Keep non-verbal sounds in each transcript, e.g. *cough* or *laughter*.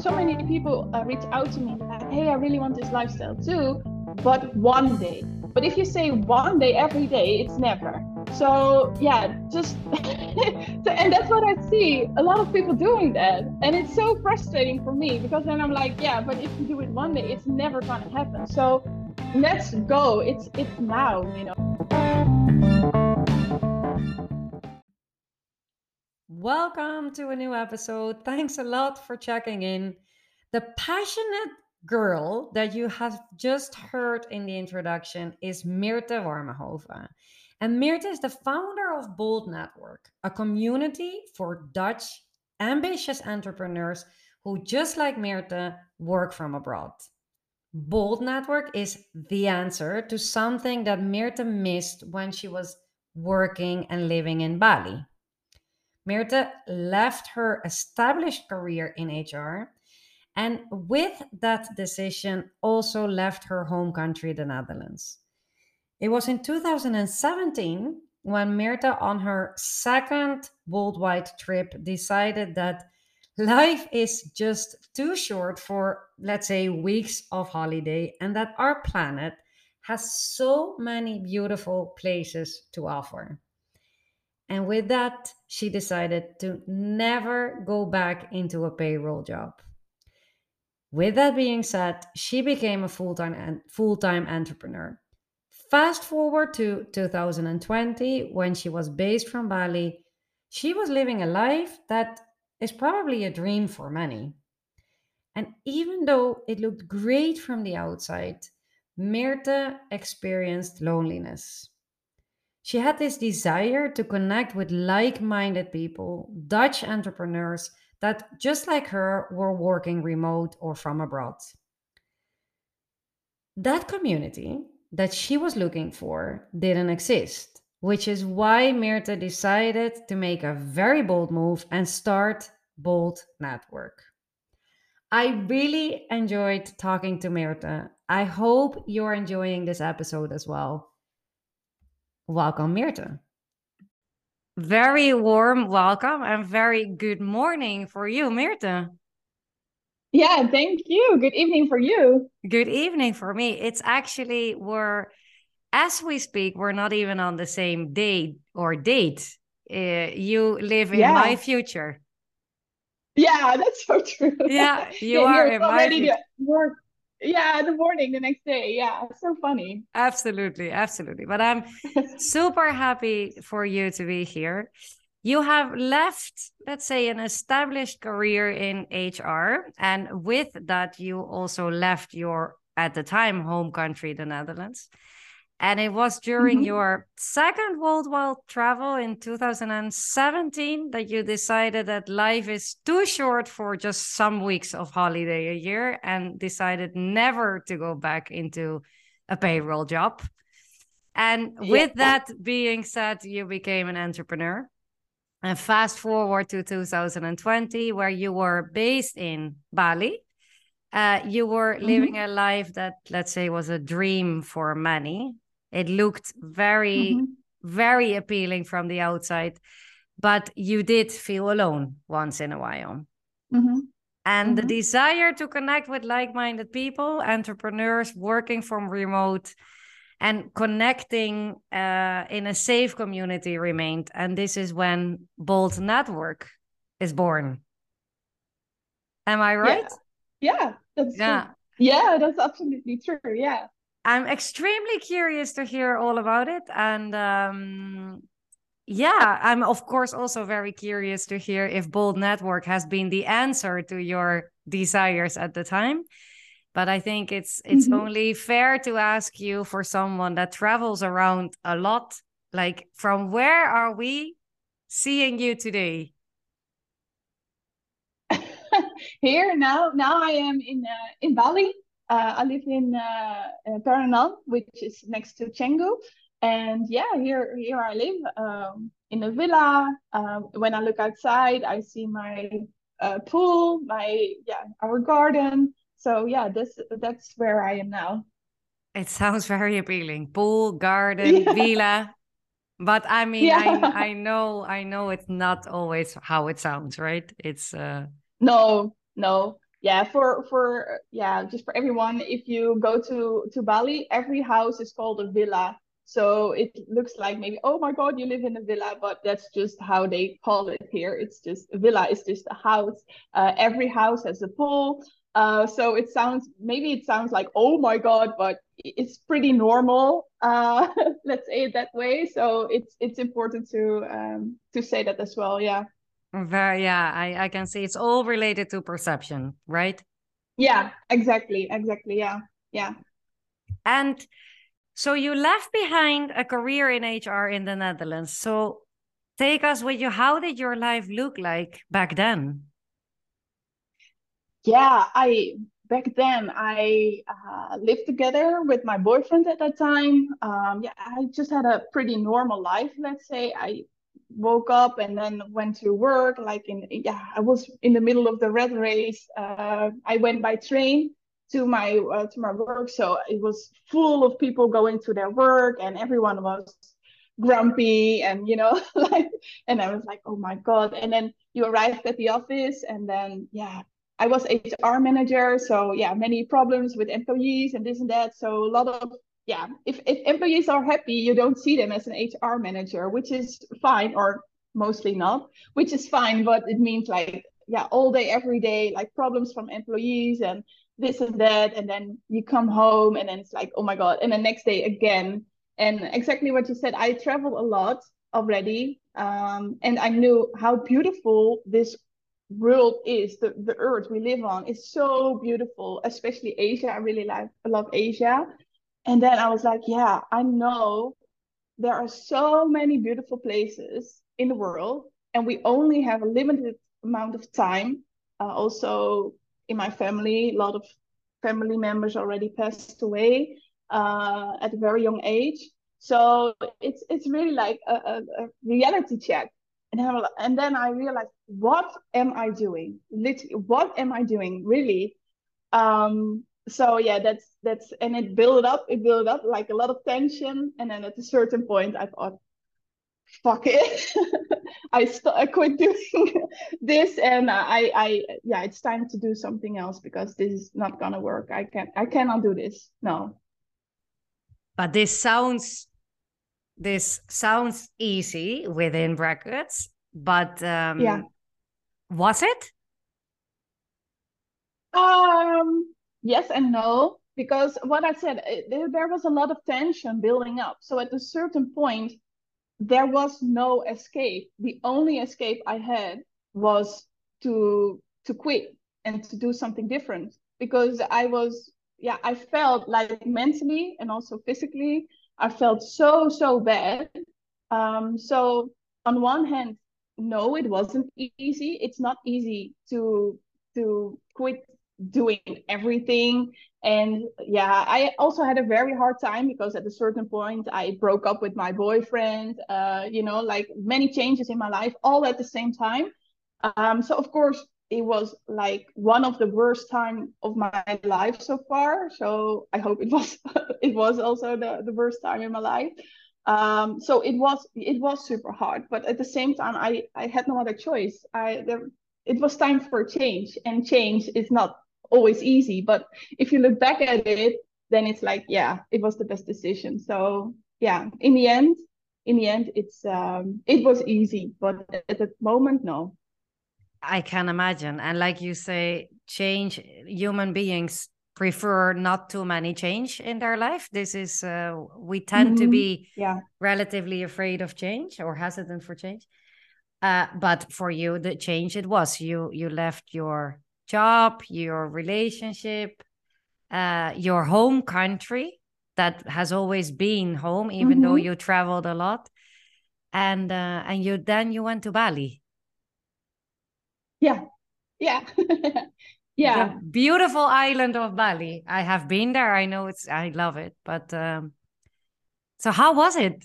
so many people uh, reach out to me like, hey, I really want this lifestyle too, but one day. But if you say one day every day, it's never. So yeah, just *laughs* and that's what I see a lot of people doing that, and it's so frustrating for me because then I'm like, yeah, but if you do it one day, it's never gonna happen. So let's go. It's it's now, you know. Welcome to a new episode. Thanks a lot for checking in. The passionate girl that you have just heard in the introduction is Myrthe Warmenhoven. And Myrthe is the founder of Bold Network, a community for Dutch ambitious entrepreneurs who, just like Myrthe, work from abroad. Bold Network is the answer to something that Myrthe missed when she was working and living in Bali. Myrthe left her established career in HR and with that decision also left her home country, the Netherlands. It was in 2017 when Myrthe, on her second worldwide trip, decided that life is just too short for, let's say, weeks of holiday, and that our planet has so many beautiful places to offer. And with that, she decided to never go back into a payroll job. With that being said, she became a full-time full-time entrepreneur. Fast forward to 2020 when she was based from Bali, she was living a life that is probably a dream for many. And even though it looked great from the outside, Myrthe experienced loneliness. She had this desire to connect with like minded people, Dutch entrepreneurs that, just like her, were working remote or from abroad. That community that she was looking for didn't exist, which is why Myrthe decided to make a very bold move and start Bold Network. I really enjoyed talking to Myrthe. I hope you're enjoying this episode as well. Welcome, Myrthe. Very warm welcome and very good morning for you, Myrthe. Yeah, thank you. Good evening for you. Good evening for me. It's actually we're as we speak, we're not even on the same day or date. Uh, you live in yeah. my future. Yeah, *laughs* that's so true. Yeah, *laughs* you yeah, are in my future. Yeah the morning the next day. Yeah so funny. Absolutely absolutely. But i'm *laughs* super happy for you to be here. You have left let's say an established career in hr and with that you also left your at the time home country the netherlands and it was during mm-hmm. your second worldwide travel in 2017 that you decided that life is too short for just some weeks of holiday a year and decided never to go back into a payroll job. And yeah. with that being said, you became an entrepreneur. And fast forward to 2020, where you were based in Bali. Uh, you were mm-hmm. living a life that, let's say, was a dream for many it looked very, mm-hmm. very appealing from the outside, but you did feel alone once in a while. Mm-hmm. And mm-hmm. the desire to connect with like minded people, entrepreneurs working from remote, and connecting uh, in a safe community remained. And this is when Bold Network is born. Am I right? Yeah, yeah that's yeah. True. Yeah, that's absolutely true. Yeah. I'm extremely curious to hear all about it. And um, yeah, I'm of course also very curious to hear if Bold Network has been the answer to your desires at the time. But I think it's it's mm-hmm. only fair to ask you for someone that travels around a lot. Like, from where are we seeing you today? *laughs* Here now, now I am in uh, in Bali uh, I live in uh, Pererenan, which is next to Canggu. And yeah, here here I live um, in a villa. Um, when I look outside, I see my uh, pool, my yeah, our garden. So yeah, this that's where I am now. It sounds very appealing. Pool, garden, yeah. villa. But I *laughs* mean, yeah. I I know I know it's not always how it sounds, right? It's uh no, no yeah for for yeah just for everyone if you go to to bali every house is called a villa. So it looks like maybe oh my god you live in a villa but that's just how they call it here. It's just a villa is just a house. Uh, every house has a pool. Uh, so it sounds maybe it sounds like oh my god but it's pretty normal uh, *laughs* let's say it that way. So it's it's important to um, to say that as well yeah very, yeah, I, I can see it's all related to perception, right? Yeah, exactly. Exactly. Yeah. Yeah. And so you left behind a career in HR in the Netherlands. So take us with you. How did your life look like back then? Yeah, I back then I uh, lived together with my boyfriend at that time. Um, yeah, I just had a pretty normal life. Let's say I woke up and then went to work like in yeah i was in the middle of the red race. Uh, i went by train to my uh, to my work so it was full of people going to their work and everyone was grumpy and you know *laughs* like and i was like oh my god. And then you arrived at the office and then yeah i was hr manager so yeah many problems with employees and this and that so a lot of yeah, if, if employees are happy, you don't see them as an HR manager, which is fine, or mostly not, which is fine, but it means like, yeah, all day, every day, like problems from employees and this and that. And then you come home and then it's like, oh my God. And the next day again. And exactly what you said, I travel a lot already. Um, and I knew how beautiful this world is the, the earth we live on is so beautiful especially asia i really like I love asia and then I was like, yeah, I know there are so many beautiful places in the world, and we only have a limited amount of time. Uh, also, in my family, a lot of family members already passed away uh, at a very young age. So it's it's really like a, a, a reality check. And then, and then I realized, what am I doing? Literally, what am I doing? Really, um, so yeah that's that's and it built up it built up like a lot of tension and then at a certain point i thought fuck it. *laughs* I st- i quit doing *laughs* this and i i yeah it's time to do something else because this is not gonna work. I can't i cannot do this no. But this sounds this sounds easy within brackets but um yeah. was it? Um yes and no because what i said there, there was a lot of tension building up. So at a certain point there was no escape. The only escape i had was to to quit and to do something different because i was yeah i felt like mentally and also physically i felt so so bad. Um so on one hand no it wasn't easy. It's not easy to to quit doing everything. And yeah i also had a very hard time because at a certain point i broke up with my boyfriend uh, you know like many changes in my life all at the same time. Um, so of course it was like one of the worst time of my life so far. So i hope it was *laughs* it was also the, the worst time in my life. Um, so it was it was super hard. But at the same time i i had no other choice. I there it was time for change. And change is not always easy. But if you look back at it, then it's like, yeah, it was the best decision. So yeah, in the end, in the end, it's um, it was easy, but at the moment, no. I can imagine, and like you say, change. Human beings prefer not too many change in their life. This is uh, we tend mm-hmm. to be yeah. relatively afraid of change or hesitant for change. Uh, but for you, the change it was you you left your job, your relationship, uh, your home country that has always been home, even mm-hmm. though you traveled a lot, and uh, and you then you went to Bali. Yeah, yeah, *laughs* yeah. The beautiful island of Bali. I have been there. I know it's. I love it. But um, so, how was it?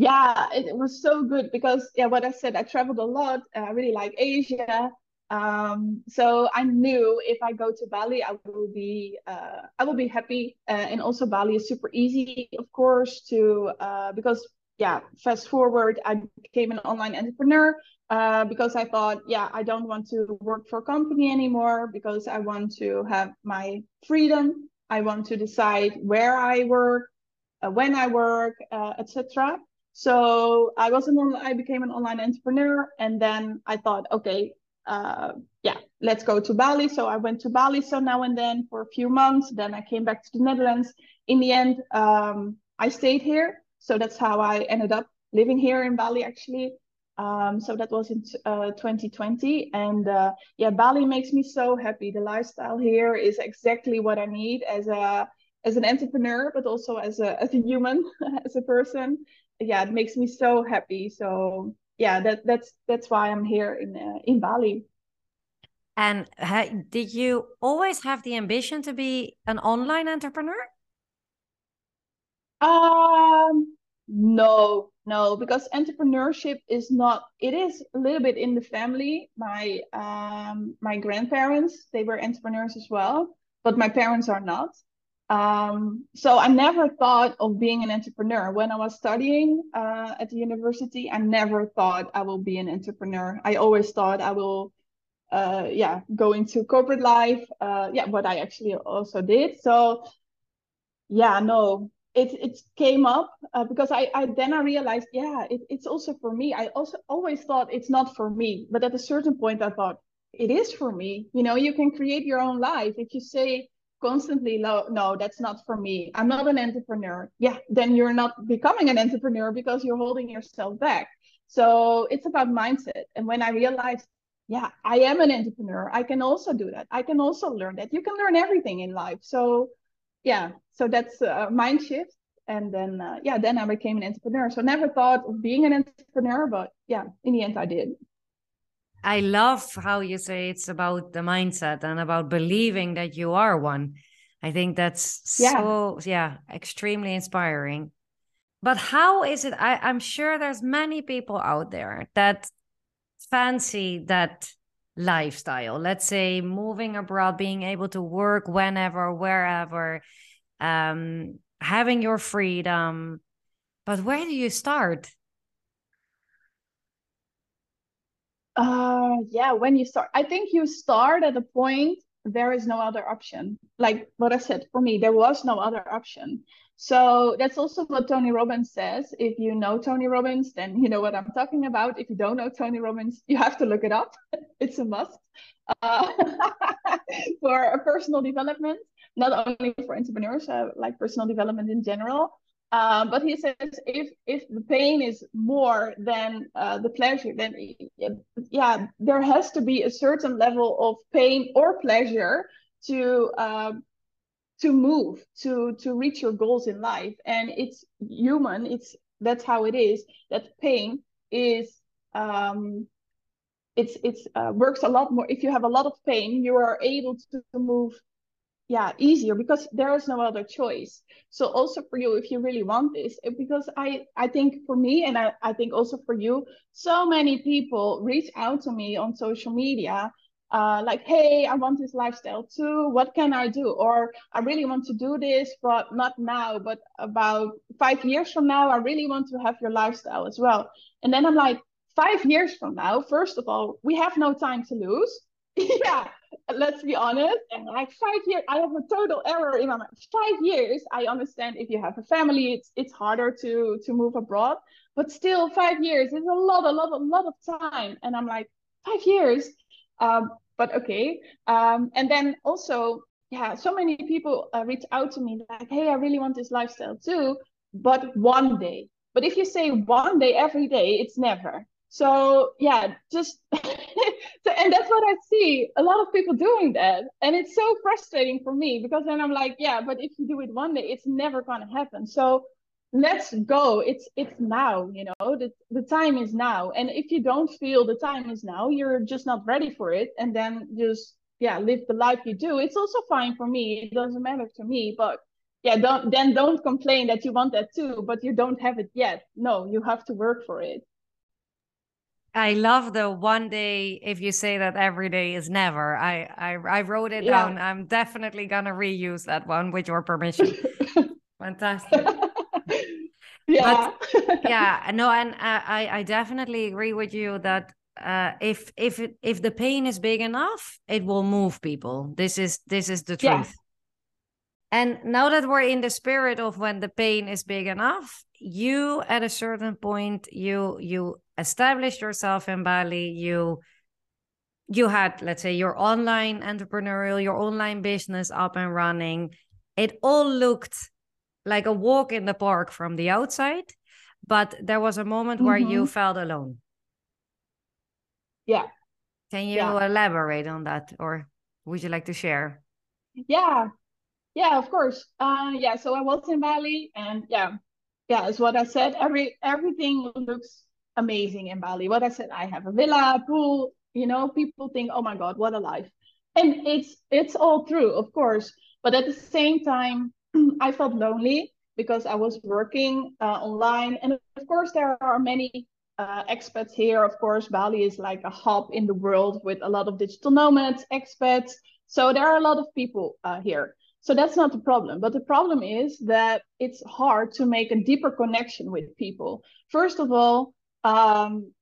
yeah it was so good because yeah what i said i traveled a lot i really like asia um, so I knew if I go to Bali, I will be uh, I will be happy. Uh, and also Bali is super easy, of course, to uh, because yeah, fast forward, I became an online entrepreneur uh, because I thought, yeah, I don't want to work for a company anymore because I want to have my freedom. I want to decide where I work, uh, when I work, uh, etc. So I was an I became an online entrepreneur, and then I thought, okay, uh, yeah, let's go to Bali. So I went to Bali so now and then for a few months. Then I came back to the Netherlands. In the end, um, I stayed here. So that's how I ended up living here in Bali, actually. Um, so that was in uh, 2020. And uh, yeah, Bali makes me so happy. The lifestyle here is exactly what I need as a as an entrepreneur, but also as a as a human, *laughs* as a person. Yeah, it makes me so happy. So yeah, that that's that's why I'm here in uh, in Bali. And ha- did you always have the ambition to be an online entrepreneur? Um, no, no, because entrepreneurship is not. It is a little bit in the family. My um my grandparents they were entrepreneurs as well, but my parents are not. Um, so I never thought of being an entrepreneur. When I was studying uh, at the university, I never thought I will be an entrepreneur. I always thought I will, uh, yeah, go into corporate life. Uh, yeah, what I actually also did. So, yeah, no, it it came up uh, because I, I then I realized, yeah, it, it's also for me. I also always thought it's not for me, but at a certain point, I thought it is for me. You know, you can create your own life if you say constantly no that's not for me. I'm not an entrepreneur. Yeah then you're not becoming an entrepreneur because you're holding yourself back. So it's about mindset. And when i realized yeah i am an entrepreneur i can also do that. I can also learn that. You can learn everything in life. So yeah so that's a mind shift. And then uh, yeah then i became an entrepreneur. So never thought of being an entrepreneur but yeah in the end i did I love how you say it's about the mindset and about believing that you are one. I think that's yeah. so yeah, extremely inspiring. But how is it? I, I'm sure there's many people out there that fancy that lifestyle. Let's say moving abroad, being able to work whenever, wherever, um, having your freedom. But where do you start? Uh, yeah, when you start, I think you start at a point there is no other option. Like what I said, for me, there was no other option. So that's also what Tony Robbins says. If you know Tony Robbins, then you know what I'm talking about. If you don't know Tony Robbins, you have to look it up. *laughs* it's a must uh, *laughs* for personal development, not only for entrepreneurs, uh, like personal development in general. Um, but he says if if the pain is more than uh, the pleasure, then yeah, there has to be a certain level of pain or pleasure to uh, to move to to reach your goals in life. And it's human. It's that's how it is. That pain is um, it's it's uh, works a lot more. If you have a lot of pain, you are able to move yeah easier because there is no other choice. So also for you if you really want this eh, because i i think for me and i, I think also for you so many people reach out to me on social media uh, like hey i want this lifestyle too. What can i do? Or i really want to do this but not now but about five years from now i really want to have your lifestyle as well. And then i'm like five years from now first of all we have no time to lose. *laughs* Yeah let's be honest and like five years i have a total error in my mind. Five years i understand if you have a family it's it's harder to to move abroad but still five years is a lot a lot a lot of time. And i'm like five years? Um but okay. Um and then also yeah so many people uh, reach out to me like hey i really want this lifestyle too but one day. But if you say one day every day it's never. So yeah just *laughs* so and that's what i see a lot of people doing that. And it's so frustrating for me because then i'm like yeah but if you do it one day it's never going to happen. So let's go. It's it's now you know the, the time is now. And if you don't feel the time is now you're just not ready for it. And then just yeah live the life you do. It's also fine for me. It doesn't matter to me. But yeah don't then don't complain that you want that too but you don't have it yet. No you have to work for it I love the one day if you say that every day is never. I I, I wrote it yeah. down. I'm definitely gonna reuse that one with your permission. *laughs* Fantastic. *laughs* yeah *laughs* yeah no and i i definitely agree with you that uh, if if it, if the pain is big enough it will move people this is this is the truth yeah. And now that we're in the spirit of when the pain is big enough you at a certain point you you established yourself in bali you you had let's say your online entrepreneurial your online business up and running it all looked like a walk in the park from the outside but there was a moment mm-hmm. where you mm-hmm. felt alone yeah can you yeah. elaborate on that or would you like to share yeah yeah of course uh yeah so i was in bali and yeah yeah it's what i said every everything looks amazing in bali what i said i have a villa pool you know people think oh my god what a life and it's it's all true of course but at the same time *clears throat* I felt lonely because I was working uh, online. And of course, there are many uh, expats here. Of course, Bali is like a hub in the world with a lot of digital nomads, expats. So there are a lot of people uh, here. So that's not the problem. But the problem is that it's hard to make a deeper connection with people. First of all, um,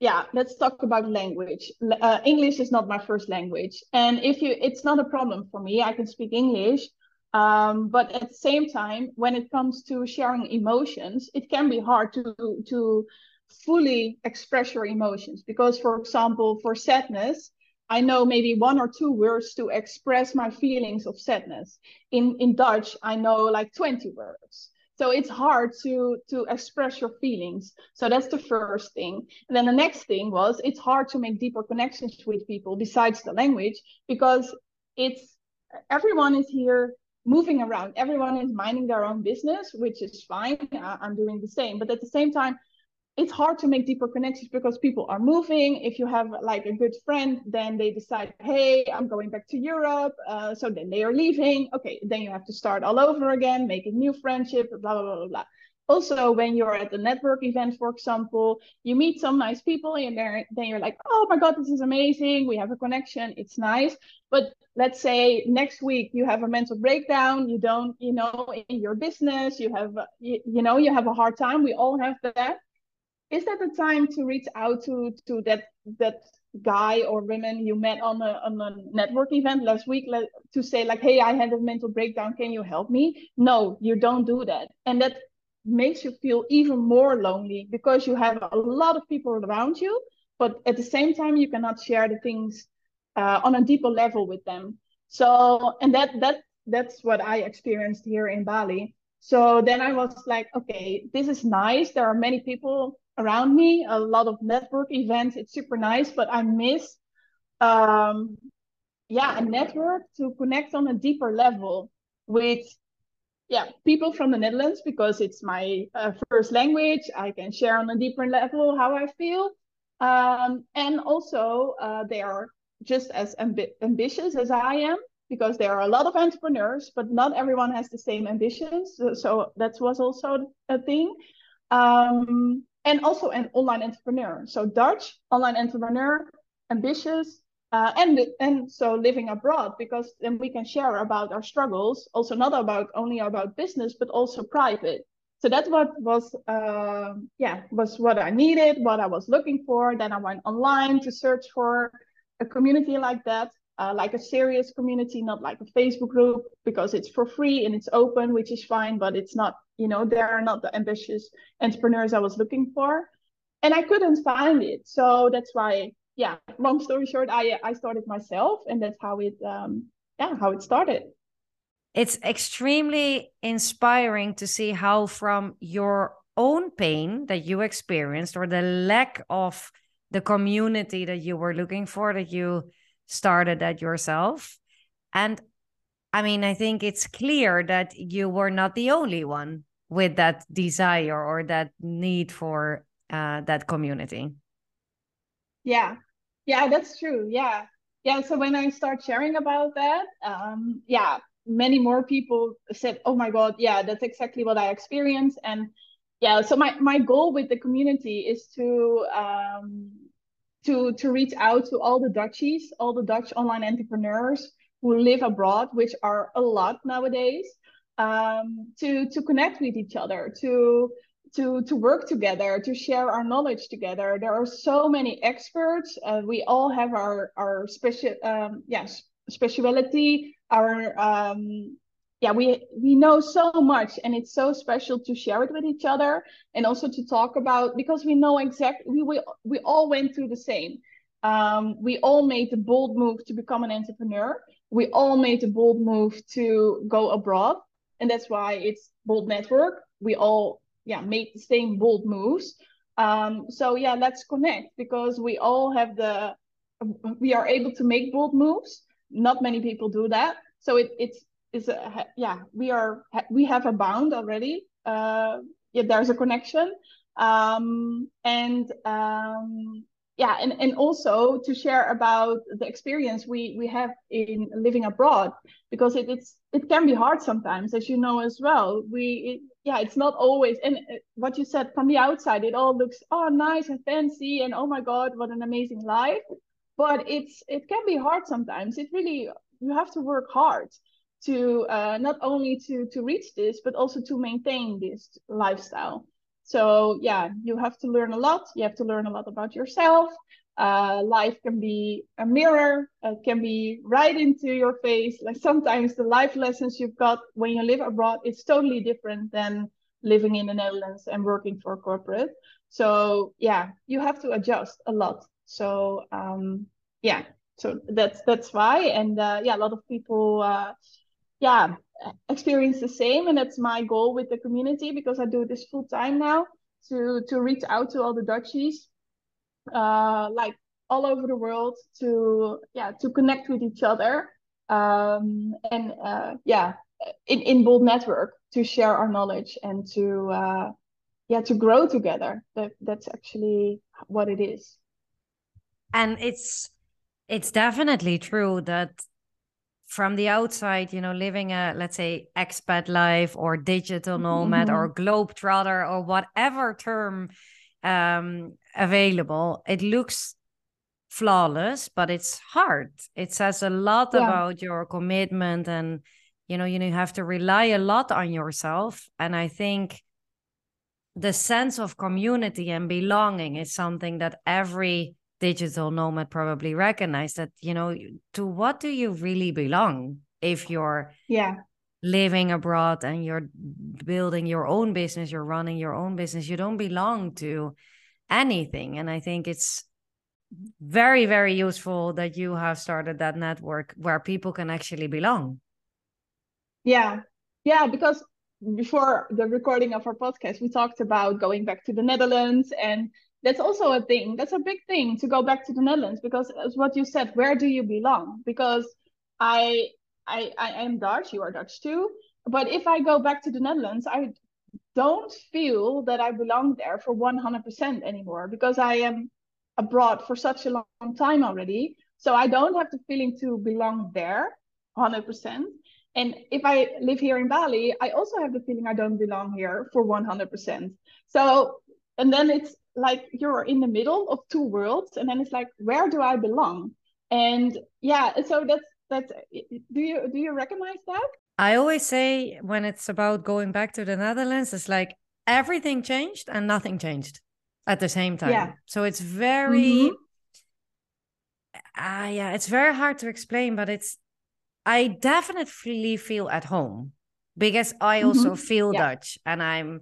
yeah, let's talk about language. Uh, English is not my first language, and if you, it's not a problem for me. I can speak English, um, but at the same time, when it comes to sharing emotions, it can be hard to to fully express your emotions because, for example, for sadness, I know maybe one or two words to express my feelings of sadness. In in Dutch, I know like 20 words. So it's hard to to express your feelings. So that's the first thing. And then the next thing was it's hard to make deeper connections with people besides the language because it's everyone is here moving around. Everyone is minding their own business, which is fine. I'm doing the same. But at the same time, it's hard to make deeper connections because people are moving. If you have like a good friend, then they decide, hey, I'm going back to Europe. Uh, so then they are leaving. Okay, then you have to start all over again, make a new friendship, blah, blah, blah, blah, blah. Also, when you're at the network event, for example, you meet some nice people and then you're like, oh my God, this is amazing. We have a connection. It's nice. But let's say next week you have a mental breakdown you don't you know in your business you have you, you know you have a hard time we all have that is that the time to reach out to to that that guy or woman you met on a, on a network event last week to say like hey i had a mental breakdown can you help me no you don't do that and that makes you feel even more lonely because you have a lot of people around you but at the same time you cannot share the things uh, on a deeper level with them. So, and that that that's what I experienced here in Bali. So then I was like, okay, this is nice. There are many people around me, a lot of network events. It's super nice, but I miss, um, yeah, a network to connect on a deeper level with, yeah, people from the Netherlands because it's my uh, first language. I can share on a deeper level how I feel. Um, and also, uh, they are just as ambi- ambitious as I am because there are a lot of entrepreneurs, but not everyone has the same ambitions. So, so that was also a thing. Um, and also an online entrepreneur. So Dutch online entrepreneur, ambitious, uh, and and so living abroad because then we can share about our struggles. Also not about only about business, but also private. So that's what was uh, yeah was what I needed, what I was looking for. Then I went online to search for a community like that, uh, like a serious community, not like a Facebook group, because it's for free and it's open, which is fine, but it's not, you know, there are not the ambitious entrepreneurs I was looking for. And I couldn't find it. So that's why, yeah, long story short, I I started myself and that's how it um yeah, how it started. It's extremely inspiring to see how from your own pain that you experienced or the lack of the community that you were looking for that you started that yourself. And i mean i think it's clear that you were not the only one with that desire or that need for uh, that community. Yeah. Yeah that's true. Yeah. Yeah so when i start sharing about that um yeah many more people said oh my god yeah that's exactly what i experienced. And yeah so my my goal with the community is to um, to to reach out to all the dutchies all the dutch online entrepreneurs who live abroad which are a lot nowadays um, to to connect with each other to to to work together to share our knowledge together. There are so many experts uh, we all have our our special um yes speciality our um yeah we we know so much and it's so special to share it with each other and also to talk about because we know exactly we we, we all went through the same. Um, we all made the bold move to become an entrepreneur. We all made the bold move to go abroad and that's why it's bold network. We all yeah made the same bold moves. Um, so yeah let's connect because we all have the we are able to make bold moves. Not many people do that. So it, it's is a, yeah we are we have a bound already uh yeah there's a connection. Um and um yeah and, and also to share about the experience we we have in living abroad because it, it's it can be hard sometimes as you know as well. We it, yeah it's not always and uh, what you said from the outside it all looks oh nice and fancy and oh my god what an amazing life. But it's it can be hard sometimes. It really you have to work hard to uh, not only to to reach this but also to maintain this lifestyle. So yeah you have to learn a lot. You have to learn a lot about yourself. Uh, life can be a mirror. It can be right into your face. Like sometimes the life lessons you've got when you live abroad it's totally different than living in the netherlands and working for a corporate. So yeah you have to adjust a lot. So um, yeah. So that's that's why. And uh, yeah a lot of people uh, yeah experience the same and that's my goal with the community because i do this full time now to to reach out to all the dutchies uh like all over the world to yeah to connect with each other um and uh yeah in in bold network to share our knowledge and to uh yeah to grow together. That that's actually what it is. And it's it's definitely true that from the outside, you know, living a let's say expat life or digital nomad mm-hmm. or globetrotter or whatever term um, available, it looks flawless, but it's hard. It says a lot yeah. about your commitment and you know, you know, you have to rely a lot on yourself. And I think the sense of community and belonging is something that every digital nomad probably recognize that you know to what do you really belong if you're yeah. living abroad and you're building your own business you're running your own business you don't belong to anything. And i think it's very very useful that you have started that network where people can actually belong. Yeah. Yeah because before the recording of our podcast we talked about going back to the netherlands and that's also a thing. That's a big thing to go back to the Netherlands because as what you said, where do you belong? Because I I I am Dutch, you are Dutch too. But if I go back to the Netherlands, I don't feel that I belong there for 100% anymore because I am abroad for such a long time already. So I don't have the feeling to belong there 100%. And if I live here in Bali, I also have the feeling I don't belong here for 100%. So, and then it's like you're in the middle of two worlds and then it's like where do i belong and yeah so that's that's do you do you recognize that i always say when it's about going back to the netherlands it's like everything changed and nothing changed at the same time yeah. so it's very mm-hmm. uh, yeah it's very hard to explain but it's i definitely feel at home because i also mm-hmm. feel yeah. dutch and i'm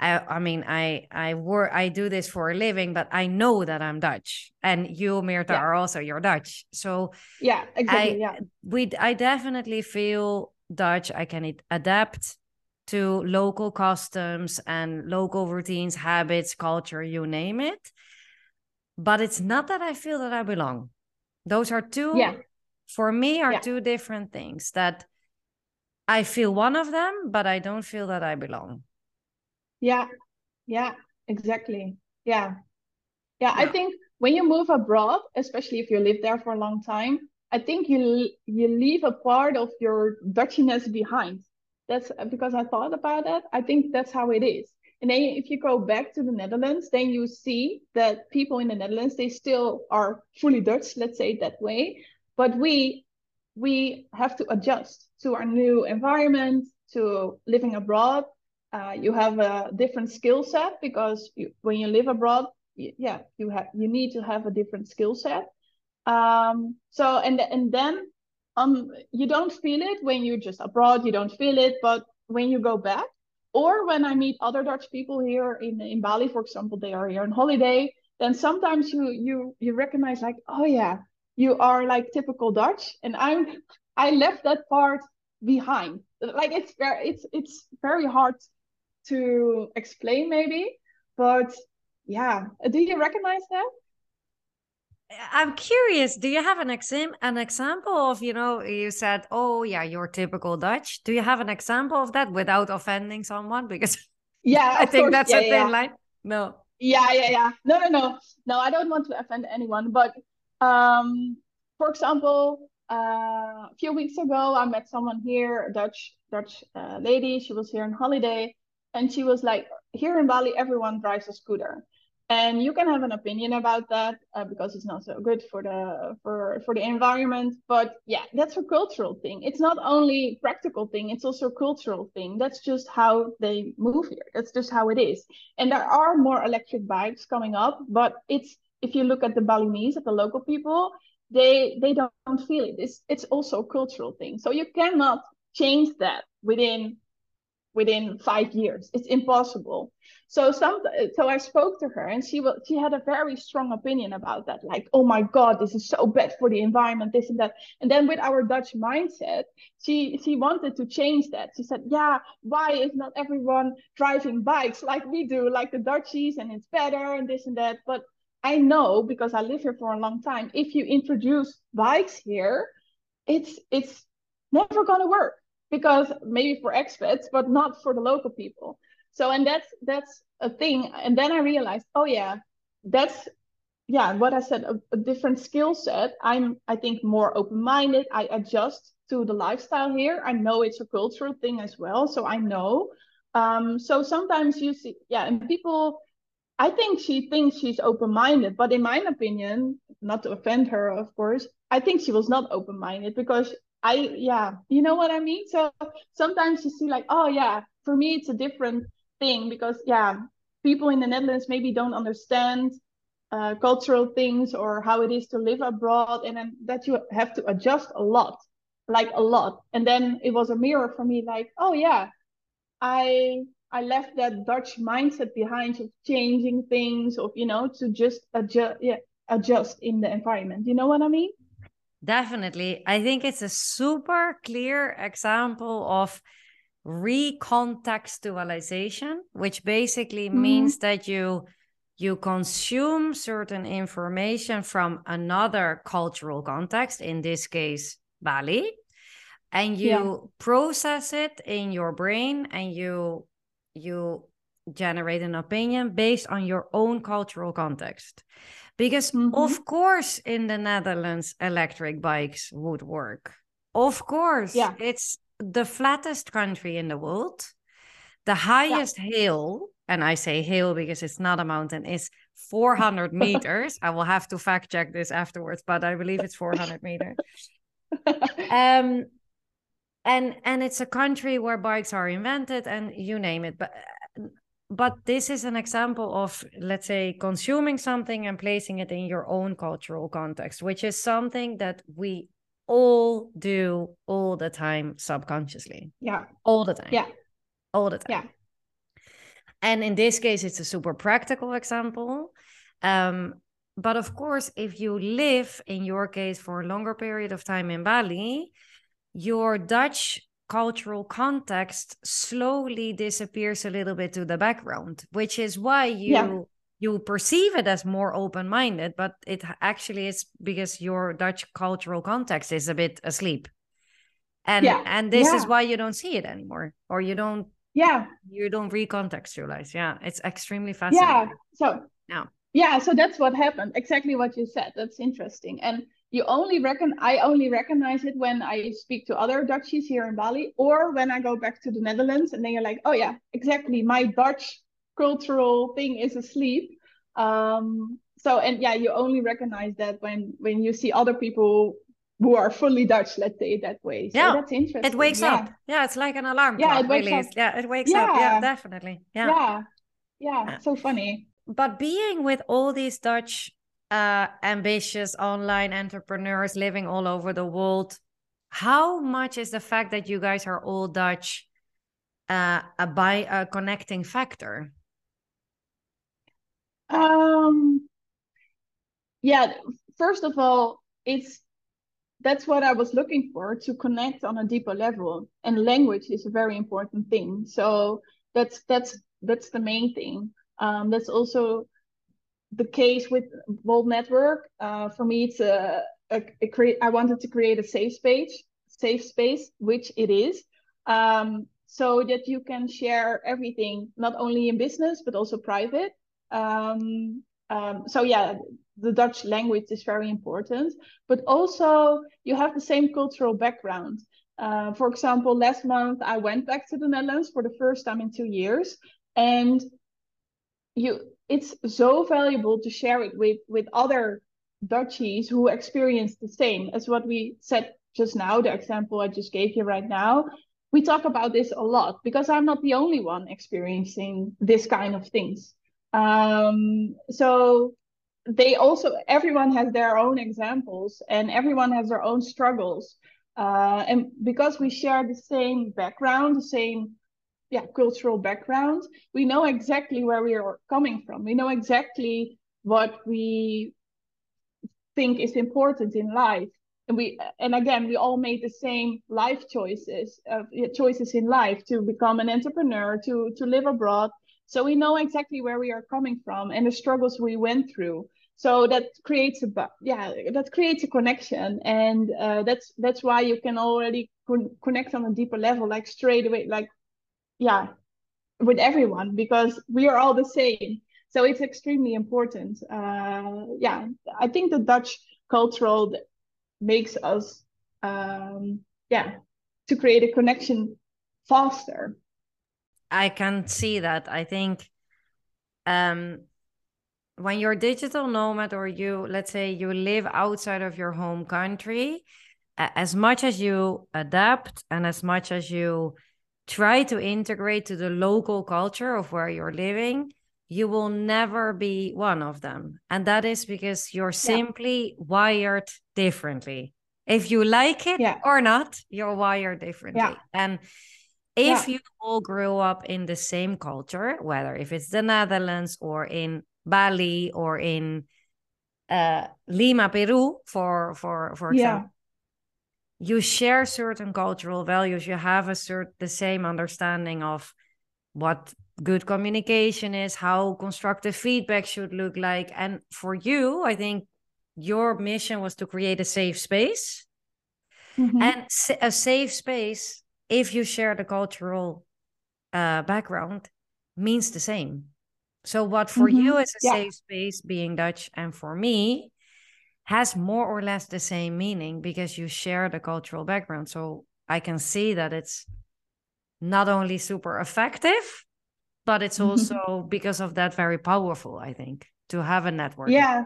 I, I mean, I I work, I do this for a living, but I know that I'm Dutch, and you, Myrthe, yeah. are also you're Dutch. So yeah, exactly. I, yeah, we I definitely feel Dutch. I can adapt to local customs and local routines, habits, culture, you name it. But it's not that I feel that I belong. Those are two, yeah. for me, are yeah. two different things that I feel one of them, but I don't feel that I belong. Yeah, yeah, exactly. Yeah. Yeah, I think when you move abroad, especially if you live there for a long time, I think you you leave a part of your Dutchiness behind. That's uh, because I thought about that. I think that's how it is. And then if you go back to the Netherlands, then you see that people in the Netherlands they still are fully Dutch, let's say it that way. But we we have to adjust to our new environment, to living abroad, uh, you have a different skill set because you, when you live abroad, you, yeah, you have you need to have a different skill set. Um, so and and then um you don't feel it when you're just abroad. You don't feel it, but when you go back, or when I meet other Dutch people here in in Bali, for example, they are here on holiday. Then sometimes you you you recognize like, oh yeah, you are like typical Dutch, and I'm I left that part behind. Like it's very it's it's very hard to explain maybe, but yeah, do you recognize that? I'm curious. Do you have an exam an example of you know you said oh yeah you're typical Dutch. Do you have an example of that without offending someone? Because *laughs* yeah, *laughs* I think course. that's yeah, a thin yeah. line. No. Yeah, yeah, yeah. No, no, no, no. I don't want to offend anyone, but um, for example, uh, a few weeks ago, I met someone here, a Dutch Dutch uh, lady. She was here on holiday, and she was like, "Here in Bali, everyone drives a scooter." and you can have an opinion about that uh, because it's not so good for the for for the environment. But yeah that's a cultural thing. It's not only practical thing it's also a cultural thing. That's just how they move here. That's just how it is. And there are more electric bikes coming up but it's if you look at the balinese at the local people they they don't feel it. It's it's also a cultural thing. So you cannot change that within within five years. It's impossible. So some so i spoke to her and she was she had a very strong opinion about that like oh my god this is so bad for the environment this and that. And then with our dutch mindset she she wanted to change that. She said yeah why is not everyone driving bikes like we do like the dutchies and it's better and this and that? But i know because i live here for a long time if you introduce bikes here it's it's never going to work because maybe for expats but not for the local people. So and that's that's a thing. And then i realized oh yeah that's yeah what i said a, a different skill set. I'm i think more open-minded. I adjust to the lifestyle here. I know it's a cultural thing as well so i know. Um so sometimes you see yeah and people i think she thinks she's open-minded but in my opinion not to offend her of course i think she was not open-minded because i yeah you know what i mean? So sometimes you see like oh yeah for me it's a different thing because yeah people in the netherlands maybe don't understand uh, cultural things or how it is to live abroad and then that you have to adjust a lot like a lot. And then it was a mirror for me like oh yeah i i left that dutch mindset behind of changing things of you know to just adjust yeah adjust in the environment. You know what i mean definitely i think it's a super clear example of recontextualization, which basically mm-hmm. means that you you consume certain information from another cultural context, in this case, Bali, and you yeah. process it in your brain and you you generate an opinion based on your own cultural context. Because mm-hmm. of course in the Netherlands electric bikes would work. Of course, yeah. it's the flattest country in the world, the highest yeah. hill, and I say hill because it's not a mountain, is 400 *laughs* meters. I will have to fact check this afterwards, but I believe it's 400 meters. *laughs* um, and and it's a country where bikes are invented, and you name it. But but this is an example of let's say consuming something and placing it in your own cultural context, which is something that we all do all the time subconsciously. Yeah. All the time. Yeah. All the time. Yeah. And in this case, it's a super practical example. Um, but of course, if you live in your case for a longer period of time in Bali, your Dutch cultural context slowly disappears a little bit to the background, which is why you yeah. you perceive it as more open-minded but it actually is because your dutch cultural context is a bit asleep. And yeah. and this yeah. is why you don't see it anymore or you don't yeah. you don't recontextualize yeah it's extremely fascinating. Yeah so yeah. yeah so that's what happened exactly what you said. That's interesting. And you only reckon i only recognize it when i speak to other dutchies here in bali or when i go back to the netherlands and then you're like oh yeah exactly my dutch cultural thing is asleep um so and yeah you only recognize that when when you see other people who are fully Dutch, let's say it that way. So yeah, that's interesting. It wakes yeah. up. Yeah, it's like an alarm yeah, clock. It wakes really up. Yeah, it wakes yeah. up. Yeah, definitely. Yeah. Yeah. Yeah. yeah. So funny. But being with all these Dutch uh, ambitious online entrepreneurs living all over the world, how much is the fact that you guys are all Dutch uh, a by a connecting factor? Um. Yeah. First of all, it's that's what I was looking for to connect on a deeper level, and language is a very important thing. So that's that's that's the main thing. Um, that's also the case with Bold Network. Uh, for me, it's a, a, a create. I wanted to create a safe space, safe space, which it is, um, so that you can share everything, not only in business but also private. Um, um, so yeah, the Dutch language is very important, but also you have the same cultural background. Uh, for example, last month I went back to the Netherlands for the first time in two years, and you it's so valuable to share it with with other Dutchies who experience the same as what we said just now, the example I just gave you right now. We talk about this a lot because I'm not the only one experiencing this kind of things. Um, so they also everyone has their own examples and everyone has their own struggles. Uh, and because we share the same background, the same yeah cultural background. We know exactly where we are coming from. We know exactly what we think is important in life. And we and again we all made the same life choices uh, choices in life to become an entrepreneur to to live abroad. So we know exactly where we are coming from and the struggles we went through. So that creates a yeah that creates a connection. And uh, that's that's why you can already con- connect on a deeper level like straight away like yeah with everyone because we are all the same. So it's extremely important. Uh, yeah i think the dutch cultural makes us um, yeah to create a connection faster. I can see that. I think um when you're digital nomad or you let's say you live outside of your home country as much as you adapt and as much as you try to integrate to the local culture of where you're living, you will never be one of them. And that is because you're simply yeah. wired differently. If you like it yeah. or not, you're wired differently. Yeah. And if you all grew up in the same culture, whether if it's the Netherlands or in Bali or in uh, Lima, Peru, for for for example, you share certain cultural values you have a certain the same understanding of what good communication is how constructive feedback should look like and for you i think your mission was to create a safe space mm-hmm. and a safe space if you share the cultural uh, background means the same so what for mm-hmm. you is a yeah. safe space being dutch and for me has more or less the same meaning because you share the cultural background. So I can see that it's not only super effective, but it's also because of that very powerful, I think, to have a network. Yeah.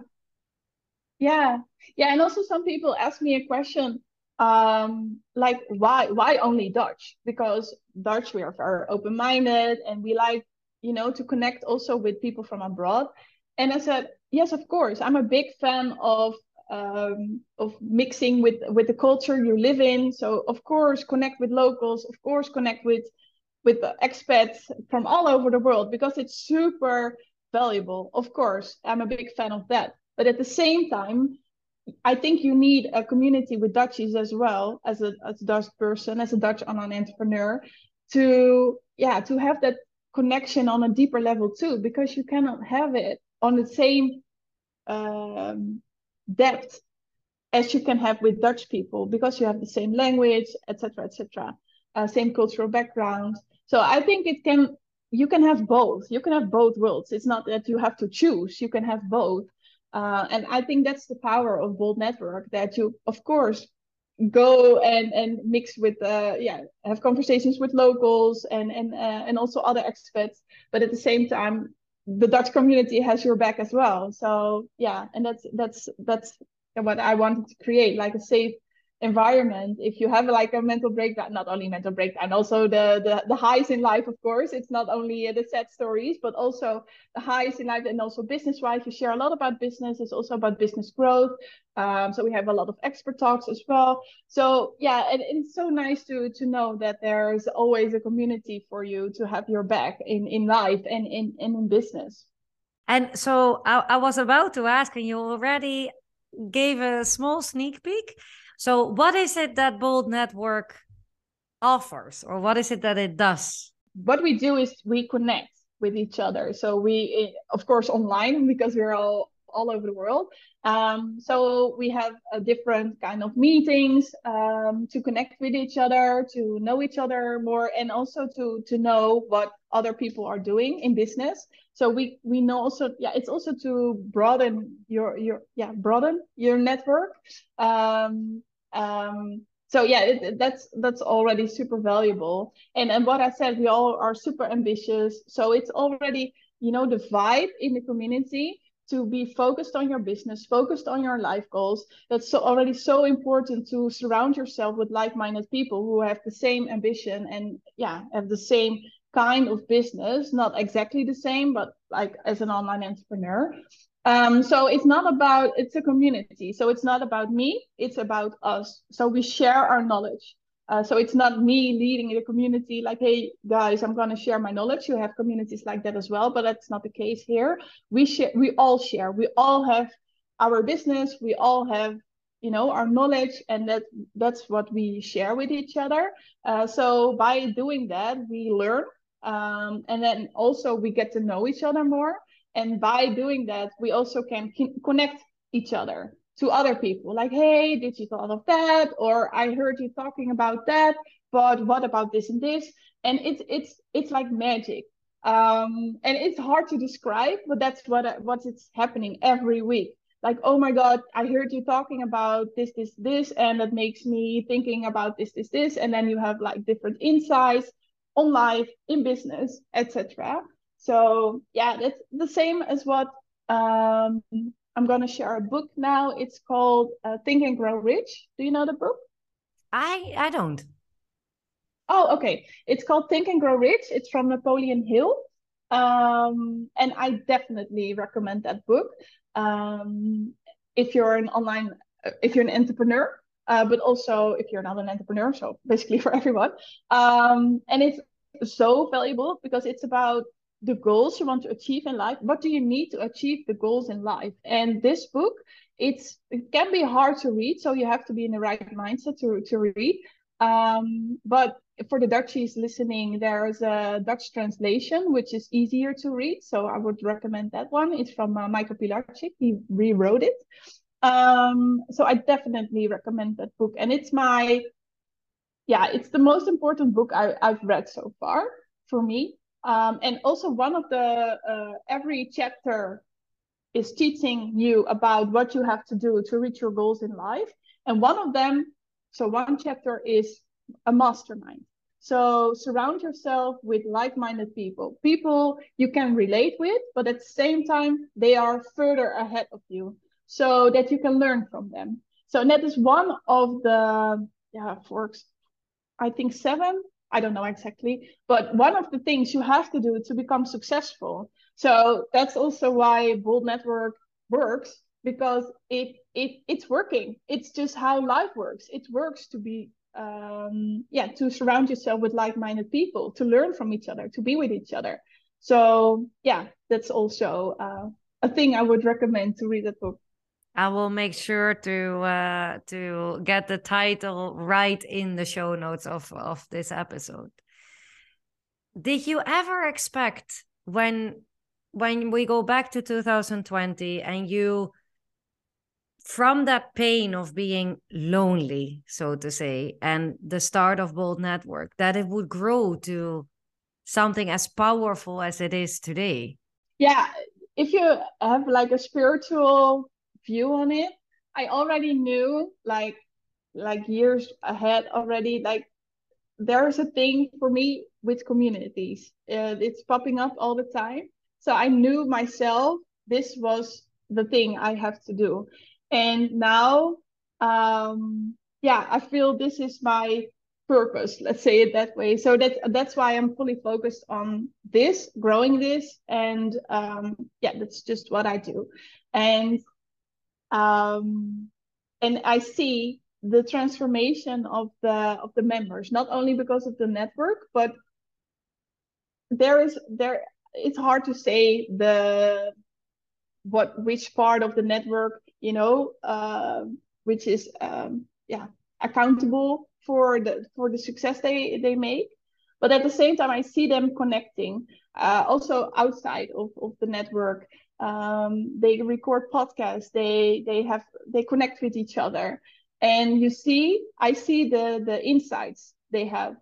Yeah. Yeah. And also some people ask me a question um like why why only dutch because dutch we are very open-minded and we like you know to connect also with people from abroad and i said yes of course i'm a big fan of um, of mixing with with the culture you live in. So of course connect with locals, of course connect with with expats from all over the world because it's super valuable. Of course, I'm a big fan of that. But at the same time, I think you need a community with Dutchies as well as a as a Dutch person, as a Dutch online entrepreneur, to yeah to have that connection on a deeper level too, because you cannot have it on the same um, depth as you can have with Dutch people because you have the same language, etc., etc., uh, same cultural background. So I think it can you can have both. You can have both worlds. It's not that you have to choose. You can have both. Uh, and I think that's the power of Bold Network that you, of course, go and and mix with uh yeah have conversations with locals and and uh, and also other expats but at the same time the Dutch community has your back as well. So yeah, and that's that's that's what I wanted to create, like a safe environment if you have like a mental breakdown not only mental breakdown also the, the the highs in life of course it's not only the sad stories but also the highs in life and also business wise you share a lot about business it's also about business growth um, so we have a lot of expert talks as well. So yeah and, and it's so nice to to know that there's always a community for you to have your back in in life and in and in business. And so I, I was about to ask and you already gave a small sneak peek so, what is it that Bold Network offers, or what is it that it does? What we do is we connect with each other. So we, eh, of course, online *laughs* because we're all all over the world. Um, so we have a different kind of meetings um, to connect with each other, to know each other more, and also to to know what other people are doing in business. So we we know also yeah it's also to broaden your your yeah broaden your network. Um, um, so yeah it, that's that's already super valuable. And and what I said, we all are super ambitious. So it's already you know the vibe in the community to be focused on your business, focused on your life goals. That's so already so important to surround yourself with like-minded people who have the same ambition and yeah, have the same kind of business, not exactly the same, but like as an online entrepreneur. Um, so it's not about it's a community. So it's not about me, it's about us. So we share our knowledge. Uh, so it's not me leading the community like, hey guys, I'm going to share my knowledge. You have communities like that as well, but that's not the case here. We share, we all share. We all have our business. We all have, you know, our knowledge, and that that's what we share with each other. Uh, so by doing that, we learn, um, and then also we get to know each other more. And by doing that, we also can connect each other to other people. Like hey did you thought of that? Or i heard you talking about that but what about this and this? And it's it's it's like magic. Um and it's hard to describe but that's what what's it's happening every week. Like oh my god i heard you talking about this this this and that makes me thinking about this this this. And then you have like different insights on life in business etc so yeah that's the same as what um I'm going to share a book now. It's called uh, Think and Grow Rich. Do you know the book? I I don't. Oh, okay. It's called Think and Grow Rich. It's from Napoleon Hill. Um, and I definitely recommend that book. Um, if you're an online, if you're an entrepreneur, uh, but also if you're not an entrepreneur, so basically *laughs* for everyone. Um, and it's so valuable because it's about the goals you want to achieve in life. What do you need to achieve the goals in life? And this book it's it can be hard to read so you have to be in the right mindset to, to read. Um, but for the dutchies listening there's a dutch translation which is easier to read so i would recommend that one. It's from uh, michael pilarczyk. He rewrote it um, so i definitely recommend that book and it's my yeah it's the most important book I, i've read so far for me um, and also one of the, uh, every chapter is teaching you about what you have to do to reach your goals in life. And one of them, so one chapter is a mastermind. So surround yourself with like-minded people, people you can relate with, but at the same time, they are further ahead of you so that you can learn from them. So that is one of the, yeah, forks, I think seven I don't know exactly, but one of the things you have to do to become successful. So that's also why Bold Network works because it it it's working. It's just how life works. It works to be um yeah to surround yourself with like-minded people, to learn from each other, to be with each other. So yeah, that's also uh, a thing I would recommend to read that book. I will make sure to uh, to get the title right in the show notes of of this episode. Did you ever expect when when we go back to 2020 and you from that pain of being lonely, so to say, and the start of Bold Network, that it would grow to something as powerful as it is today? Yeah, if you have like a spiritual view on it. I already knew like like years ahead already like there's a thing for me with communities uh, it's popping up all the time. So i knew myself this was the thing i have to do. And now um yeah i feel this is my purpose let's say it that way. So that that's why i'm fully focused on this growing this and um yeah that's just what i do. And um and i see the transformation of the of the members not only because of the network but there is there it's hard to say the what which part of the network you know uh, which is um, yeah accountable for the for the success they they make. But at the same time i see them connecting uh, also outside of, of the network um, they record podcasts. They they have they connect with each other. And you see i see the the insights they have.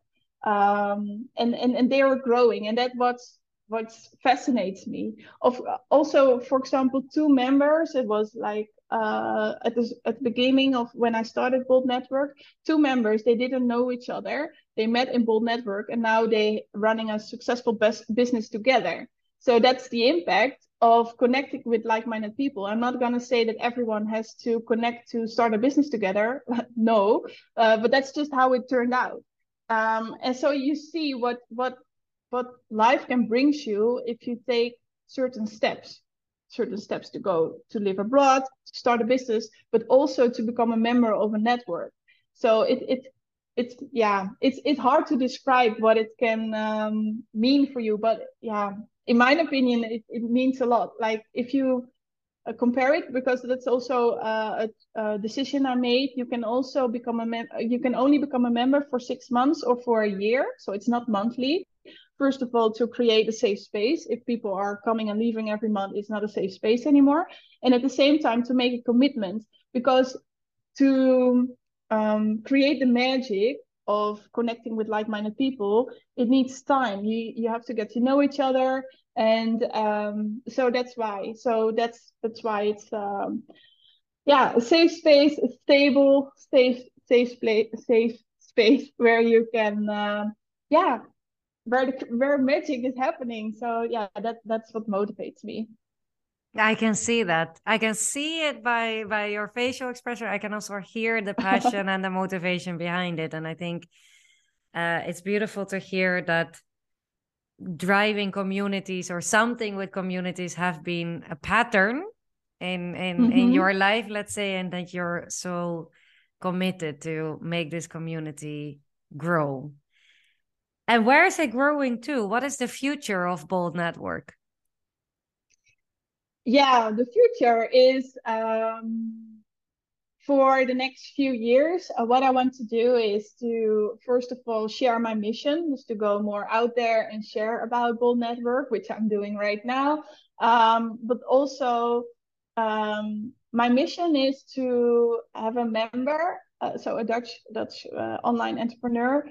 Um, and, and and they are growing. And that what's what fascinates me. Of also for example two members it was like uh, at the at the beginning of when I started Bold Network, two members they didn't know each other. They met in Bold Network, and now they running a successful best business together. So that's the impact of connecting with like-minded people. I'm not gonna say that everyone has to connect to start a business together. *laughs* no, uh, but that's just how it turned out. Um, and so you see what what what life can bring you if you take certain steps certain steps to go to live abroad, to start a business, but also to become a member of a network. So it it it's yeah, it's it's hard to describe what it can um, mean for you, but yeah, in my opinion, it, it means a lot. Like if you uh, compare it, because that's also uh, a, a, decision I made. You can also become a mem- you can only become a member for six months or for a year, so it's not monthly first of all to create a safe space if people are coming and leaving every month it's not a safe space anymore and at the same time to make a commitment because to um, create the magic of connecting with like-minded people it needs time you you have to get to know each other and um, so that's why so that's that's why it's um, yeah a safe space a stable safe safe place safe space *laughs* where you can uh, yeah where the, where magic is happening. So yeah, that that's what motivates me. I can see that. I can see it by by your facial expression. I can also hear the *laughs* passion and the motivation behind it. And I think uh, it's beautiful to hear that driving communities or something with communities have been a pattern in in mm-hmm. in your life, let's say, and that you're so committed to make this community grow and where is it growing to? What is the future of Bold Network? Yeah, the future is um, for the next few years. Uh, what I want to do is to, first of all, share my mission, is to go more out there and share about Bold Network, which I'm doing right now. Um, but also, um, my mission is to have a member, uh, so a Dutch Dutch uh, online entrepreneur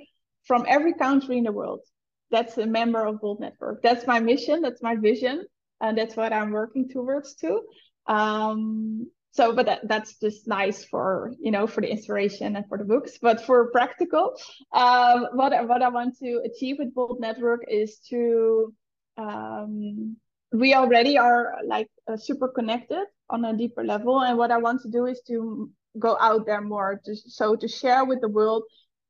from every country in the world. That's a member of Bold Network. That's my mission. That's my vision, and that's what I'm working towards too. Um, so, but that, that's just nice for you know for the inspiration and for the books. But for practical, um, what what I want to achieve with Bold Network is to um, we already are like uh, super connected on a deeper level, and what I want to do is to go out there more to so to share with the world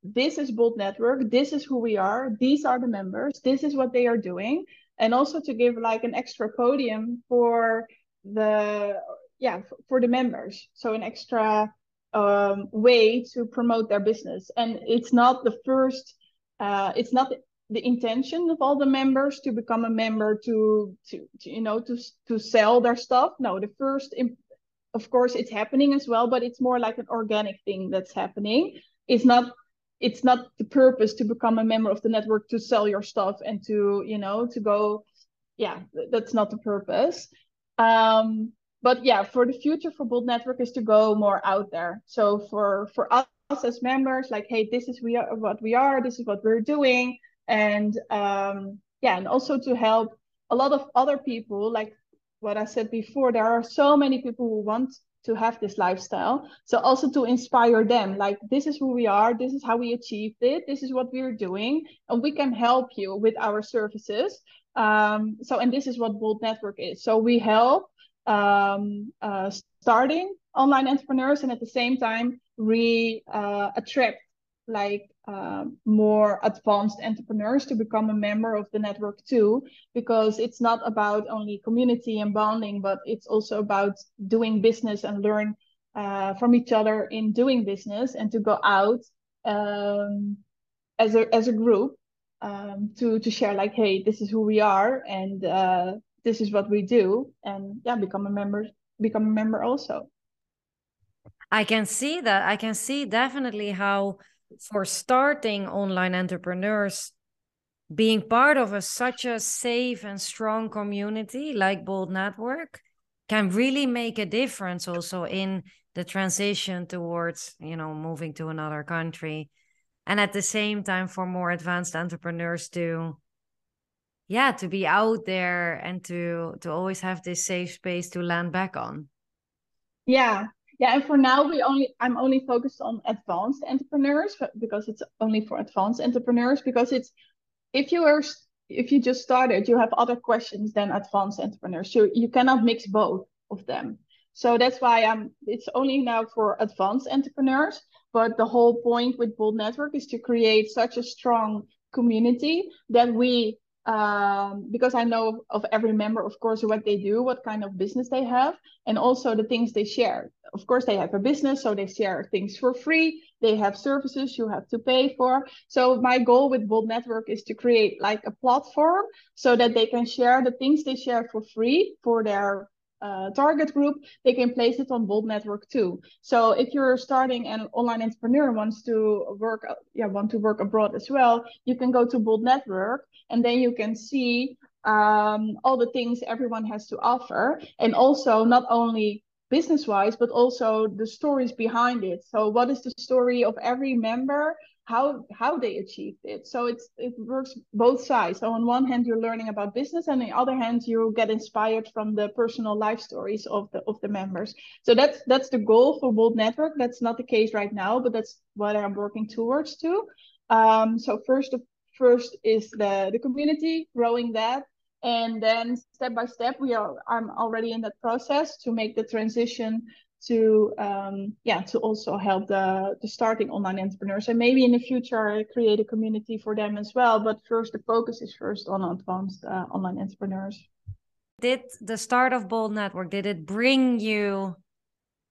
this is Bold Network, this is who we are, these are the members, this is what they are doing, and also to give like an extra podium for the yeah for the members, so an extra um, way to promote their business. And it's not the first, uh, it's not the intention of all the members to become a member to, to, to you know to to sell their stuff. No, the first. Of course, it's happening as well, but it's more like an organic thing that's happening. It's not it's not the purpose to become a member of the network to sell your stuff and to you know to go yeah that's not the purpose. Um but yeah for the future for bold network is to go more out there. So for for us as members like hey this is we are what we are this is what we're doing. And um yeah and also to help a lot of other people like what i said before there are so many people who want to have this lifestyle. So also to inspire them like this is who we are this is how we achieved it this is what we're doing and we can help you with our services. Um, so and this is what bold network is. So we help um, uh, starting online entrepreneurs and at the same time re uh, attract like uh, more advanced entrepreneurs to become a member of the network too because it's not about only community and bonding but it's also about doing business and learn uh, from each other in doing business and to go out um, as a as a group um, to to share like hey this is who we are and uh, this is what we do and yeah become a member become a member also. I can see that i can see definitely how for starting online entrepreneurs being part of a, such a safe and strong community like bold network can really make a difference also in the transition towards you know moving to another country. And at the same time for more advanced entrepreneurs to yeah to be out there and to to always have this safe space to land back on. Yeah yeah and for now we only i'm only focused on advanced entrepreneurs because it's only for advanced entrepreneurs because it's if you are if you just started you have other questions than advanced entrepreneurs so you cannot mix both of them. So that's why i'm it's only now for advanced entrepreneurs but the whole point with bold network is to create such a strong community that we um, because I know of every member, of course, what they do, what kind of business they have, and also the things they share. Of course, they have a business, so they share things for free. They have services you have to pay for. So my goal with Bold Network is to create like a platform so that they can share the things they share for free for their uh, target group, they can place it on Bold Network too. So if you're starting an online entrepreneur wants to work, yeah, want to work abroad as well, you can go to Bold Network and then you can see um, all the things everyone has to offer, and also not only business wise, but also the stories behind it. So what is the story of every member? How how they achieved it. So it's it works both sides. So on one hand you're learning about business and on the other hand you get inspired from the personal life stories of the of the members. So that's that's the goal for bold network. That's not the case right now but that's what i'm working towards too. Um, so first first is the the community growing that. And then step by step we are i'm already in that process to make the transition to um, yeah to also help the the starting online entrepreneurs. And maybe in the future create a community for them as well. But first the focus is first on advanced uh, online entrepreneurs. Did the start of bold network did it bring you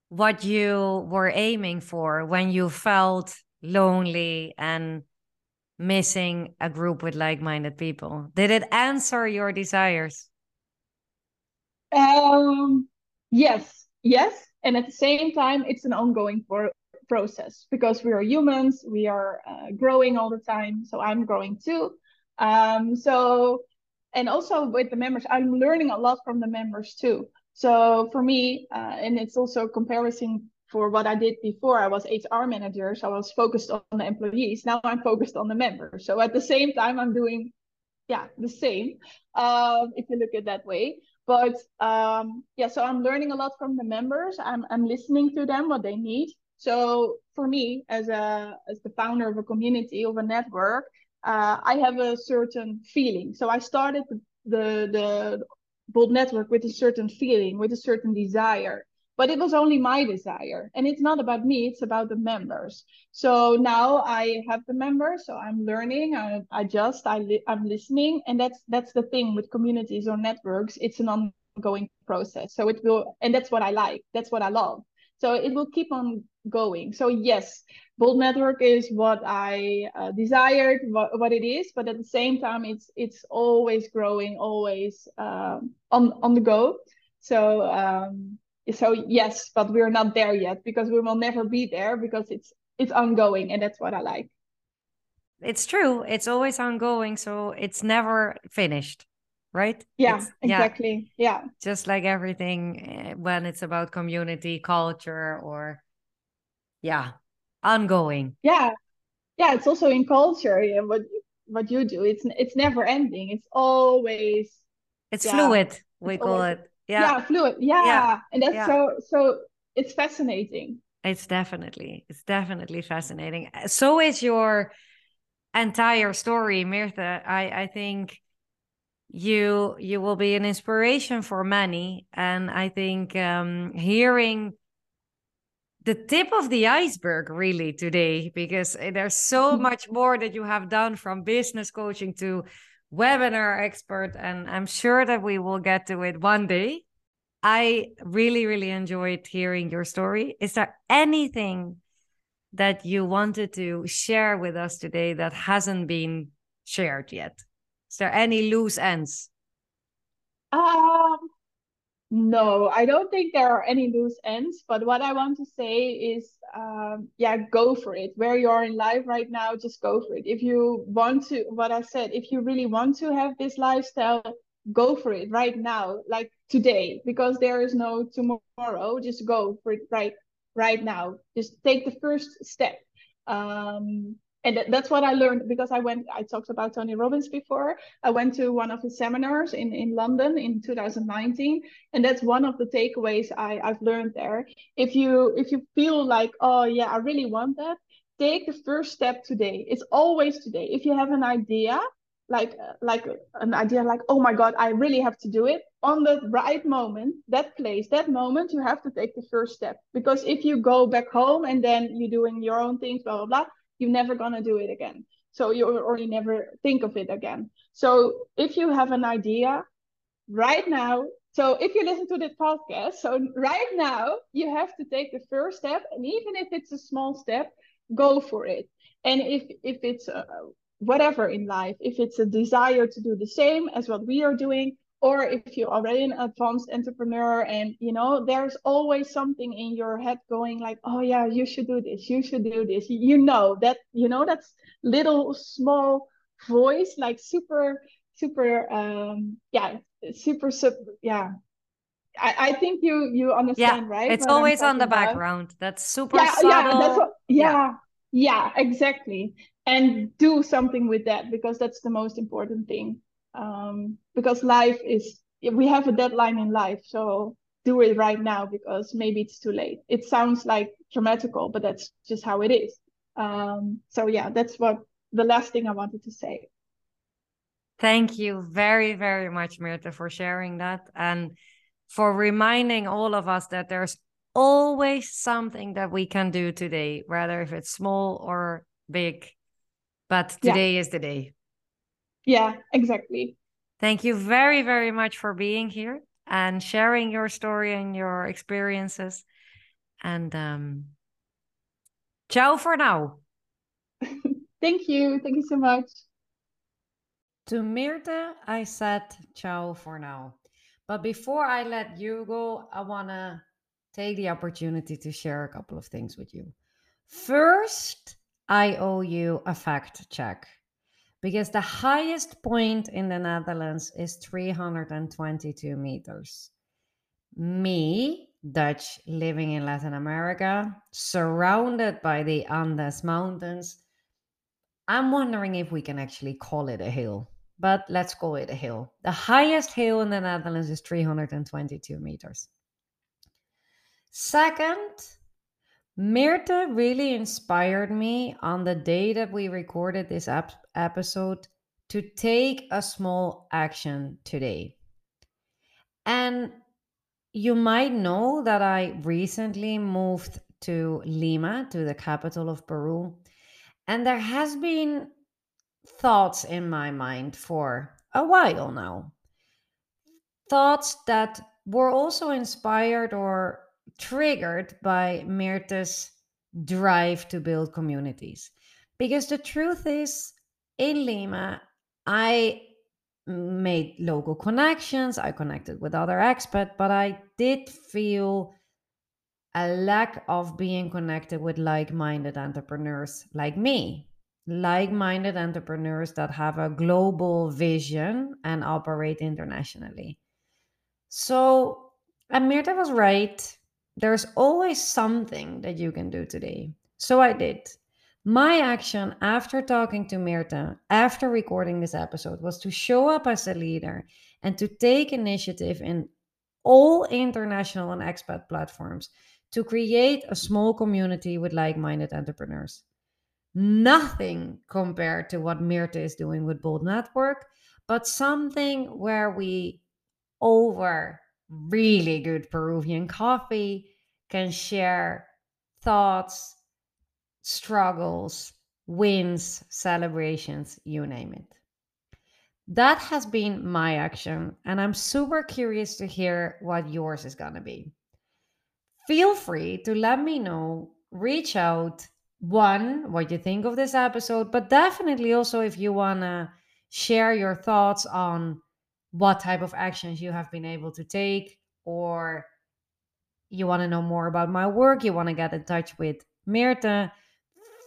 what you were aiming for when you felt lonely and missing a group with like-minded people? Did it answer your desires? Um yes. Yes and at the same time it's an ongoing process because we are humans we are uh, growing all the time so i'm growing too. Um, so and also with the members i'm learning a lot from the members too. So for me uh, and it's also comparison for what i did before i was hr manager so i was focused on the employees. Now i'm focused on the members. So at the same time i'm doing yeah the same. Uh, if you look at that way but um, yeah, so I'm learning a lot from the members. I'm I'm listening to them what they need. So for me, as a as the founder of a community of a network, uh, I have a certain feeling. So I started the the, the Bold Network with a certain feeling, with a certain desire but it was only my desire. And it's not about me it's about the members. So now i have the members so i'm learning i, just I li- i'm listening and that's that's the thing with communities or networks it's an ongoing process. So it will and that's what i like that's what i love. So it will keep on going. So yes bold network is what i uh, desired what, what it is but at the same time it's it's always growing always um, on on the go. So um, so yes but we're not there yet because we will never be there because it's it's ongoing and that's what i like. It's true. It's always ongoing so it's never finished right? Yeah it's, exactly. Yeah. yeah just like everything eh, when it's about community culture or yeah ongoing. Yeah. Yeah it's also in culture and what what you do. It's it's never ending. It's always it's yeah, fluid we call always, it yeah. Yeah fluid yeah, yeah. and that's yeah. so so it's fascinating. It's definitely it's definitely fascinating. So is your entire story Myrthe i i think you you will be an inspiration for many. And i think um hearing the tip of the iceberg really today because eh, there's so Mm-hmm. much more that you have done from business coaching to webinar expert and i'm sure that we will get to it one day. I really really enjoyed hearing your story. Is there anything that you wanted to share with us today that hasn't been shared yet? Is there any loose ends? Um, no, I don't think there are any loose ends, but what I want to say is, um, yeah, go for it. Where you are in life right now, just go for it. If you want to, what I said, if you really want to have this lifestyle, go for it right now, like today, because there is no tomorrow. Just go for it right right now. Just take the first step. Um, and that, that's what I learned because I went, I talked about Tony Robbins before. I went to one of his seminars in, in London in 2019. And that's one of the takeaways I, I've learned there. If you if you feel like, oh yeah, I really want that, take the first step today. It's always today. If you have an idea, like uh, like uh, an idea like, oh my God, I really have to do it on the right moment, that place, that moment, you have to take the first step. Because if you go back home and then you're doing your own things, blah blah blah, you're never gonna do it again. So you you never think of it again. So if you have an idea right now, so if you listen to this podcast, so right now you have to take the first step, and even if it's a small step, go for it. And if if it's uh, whatever in life, if it's a desire to do the same as what we are doing, or if you're already an advanced entrepreneur and you know there's always something in your head going like oh yeah you should do this you should do this. You know that you know that's little small voice like super super um yeah super sub yeah. I, I think you you understand yeah right it's always on the about? background. That's super yeah subtle yeah that's what Yeah. yeah. yeah exactly. And do something with that because that's the most important thing um because life is we have a deadline in life so do it right now because maybe it's too late it sounds like dramatical but that's just how it is um so yeah that's what the last thing i wanted to say Thank you very, very much, Myrthe, for sharing that and for reminding all of us that there's always something that we can do today, whether if it's small or big. But Yeah. today is the day. Yeah exactly Thank you very, very much for being here and sharing your story and your experiences. And um, ciao for now. *laughs* thank you thank you so much To Myrthe, I said ciao for now. But before I let you go, I want to take the opportunity to share a couple of things with you. First, I owe you a fact check because the highest point in the Netherlands is 322 meters. Me, Dutch, living in Latin America, surrounded by the Andes Mountains, I'm wondering if we can actually call it a hill, but let's call it a hill. The highest hill in the Netherlands is 322 meters. Second, Myrthe really inspired me on the day that we recorded this ep- episode to take a small action today. And you might know that I recently moved to Lima, to the capital of Peru. And there has been thoughts in my mind for a while now. Thoughts that were also inspired or triggered by Myrthe's drive to build communities. Because the truth is, in Lima, I made local connections, I connected with other expats, but I did feel a lack of being connected with like minded entrepreneurs like me, like minded entrepreneurs that have a global vision and operate internationally. So, Amirta was right. There's always something that you can do today. So, I did. My action after talking to Myrthe, after recording this episode, was to show up as a leader and to take initiative in all international and expat platforms to create a small community with like minded entrepreneurs. Nothing compared to what Myrthe is doing with Bold Network, but something where we, over really good Peruvian coffee, can share thoughts, struggles, wins, celebrations, you name it. That has been my action, and I'm super curious to hear what yours is going to be. Feel free to let me know, reach out, one, what you think of this episode, but definitely also if you want to share your thoughts on what type of actions you have been able to take, or you want to know more about my work, you want to get in touch with Myrthe,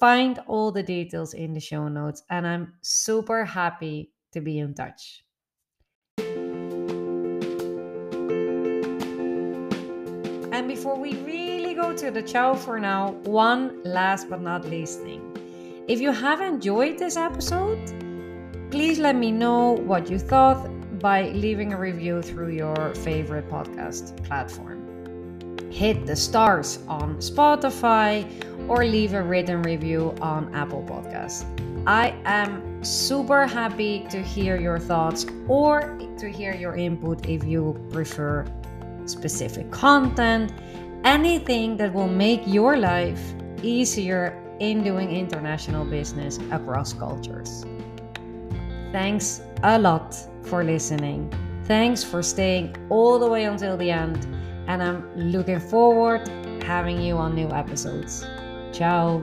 find all the details in the show notes. And I'm super happy to be in touch. And before we really go to the ciao for now, one last but not least thing. If you have enjoyed this episode, please let me know what you thought by leaving a review through your favorite podcast platform. Hit the stars on Spotify or leave a written review on Apple Podcasts. I am super happy to hear your thoughts or to hear your input if you prefer specific content, anything that will make your life easier in doing international business across cultures. Thanks a lot for listening. Thanks for staying all the way until the end, and I'm looking forward having you on new episodes. Ciao.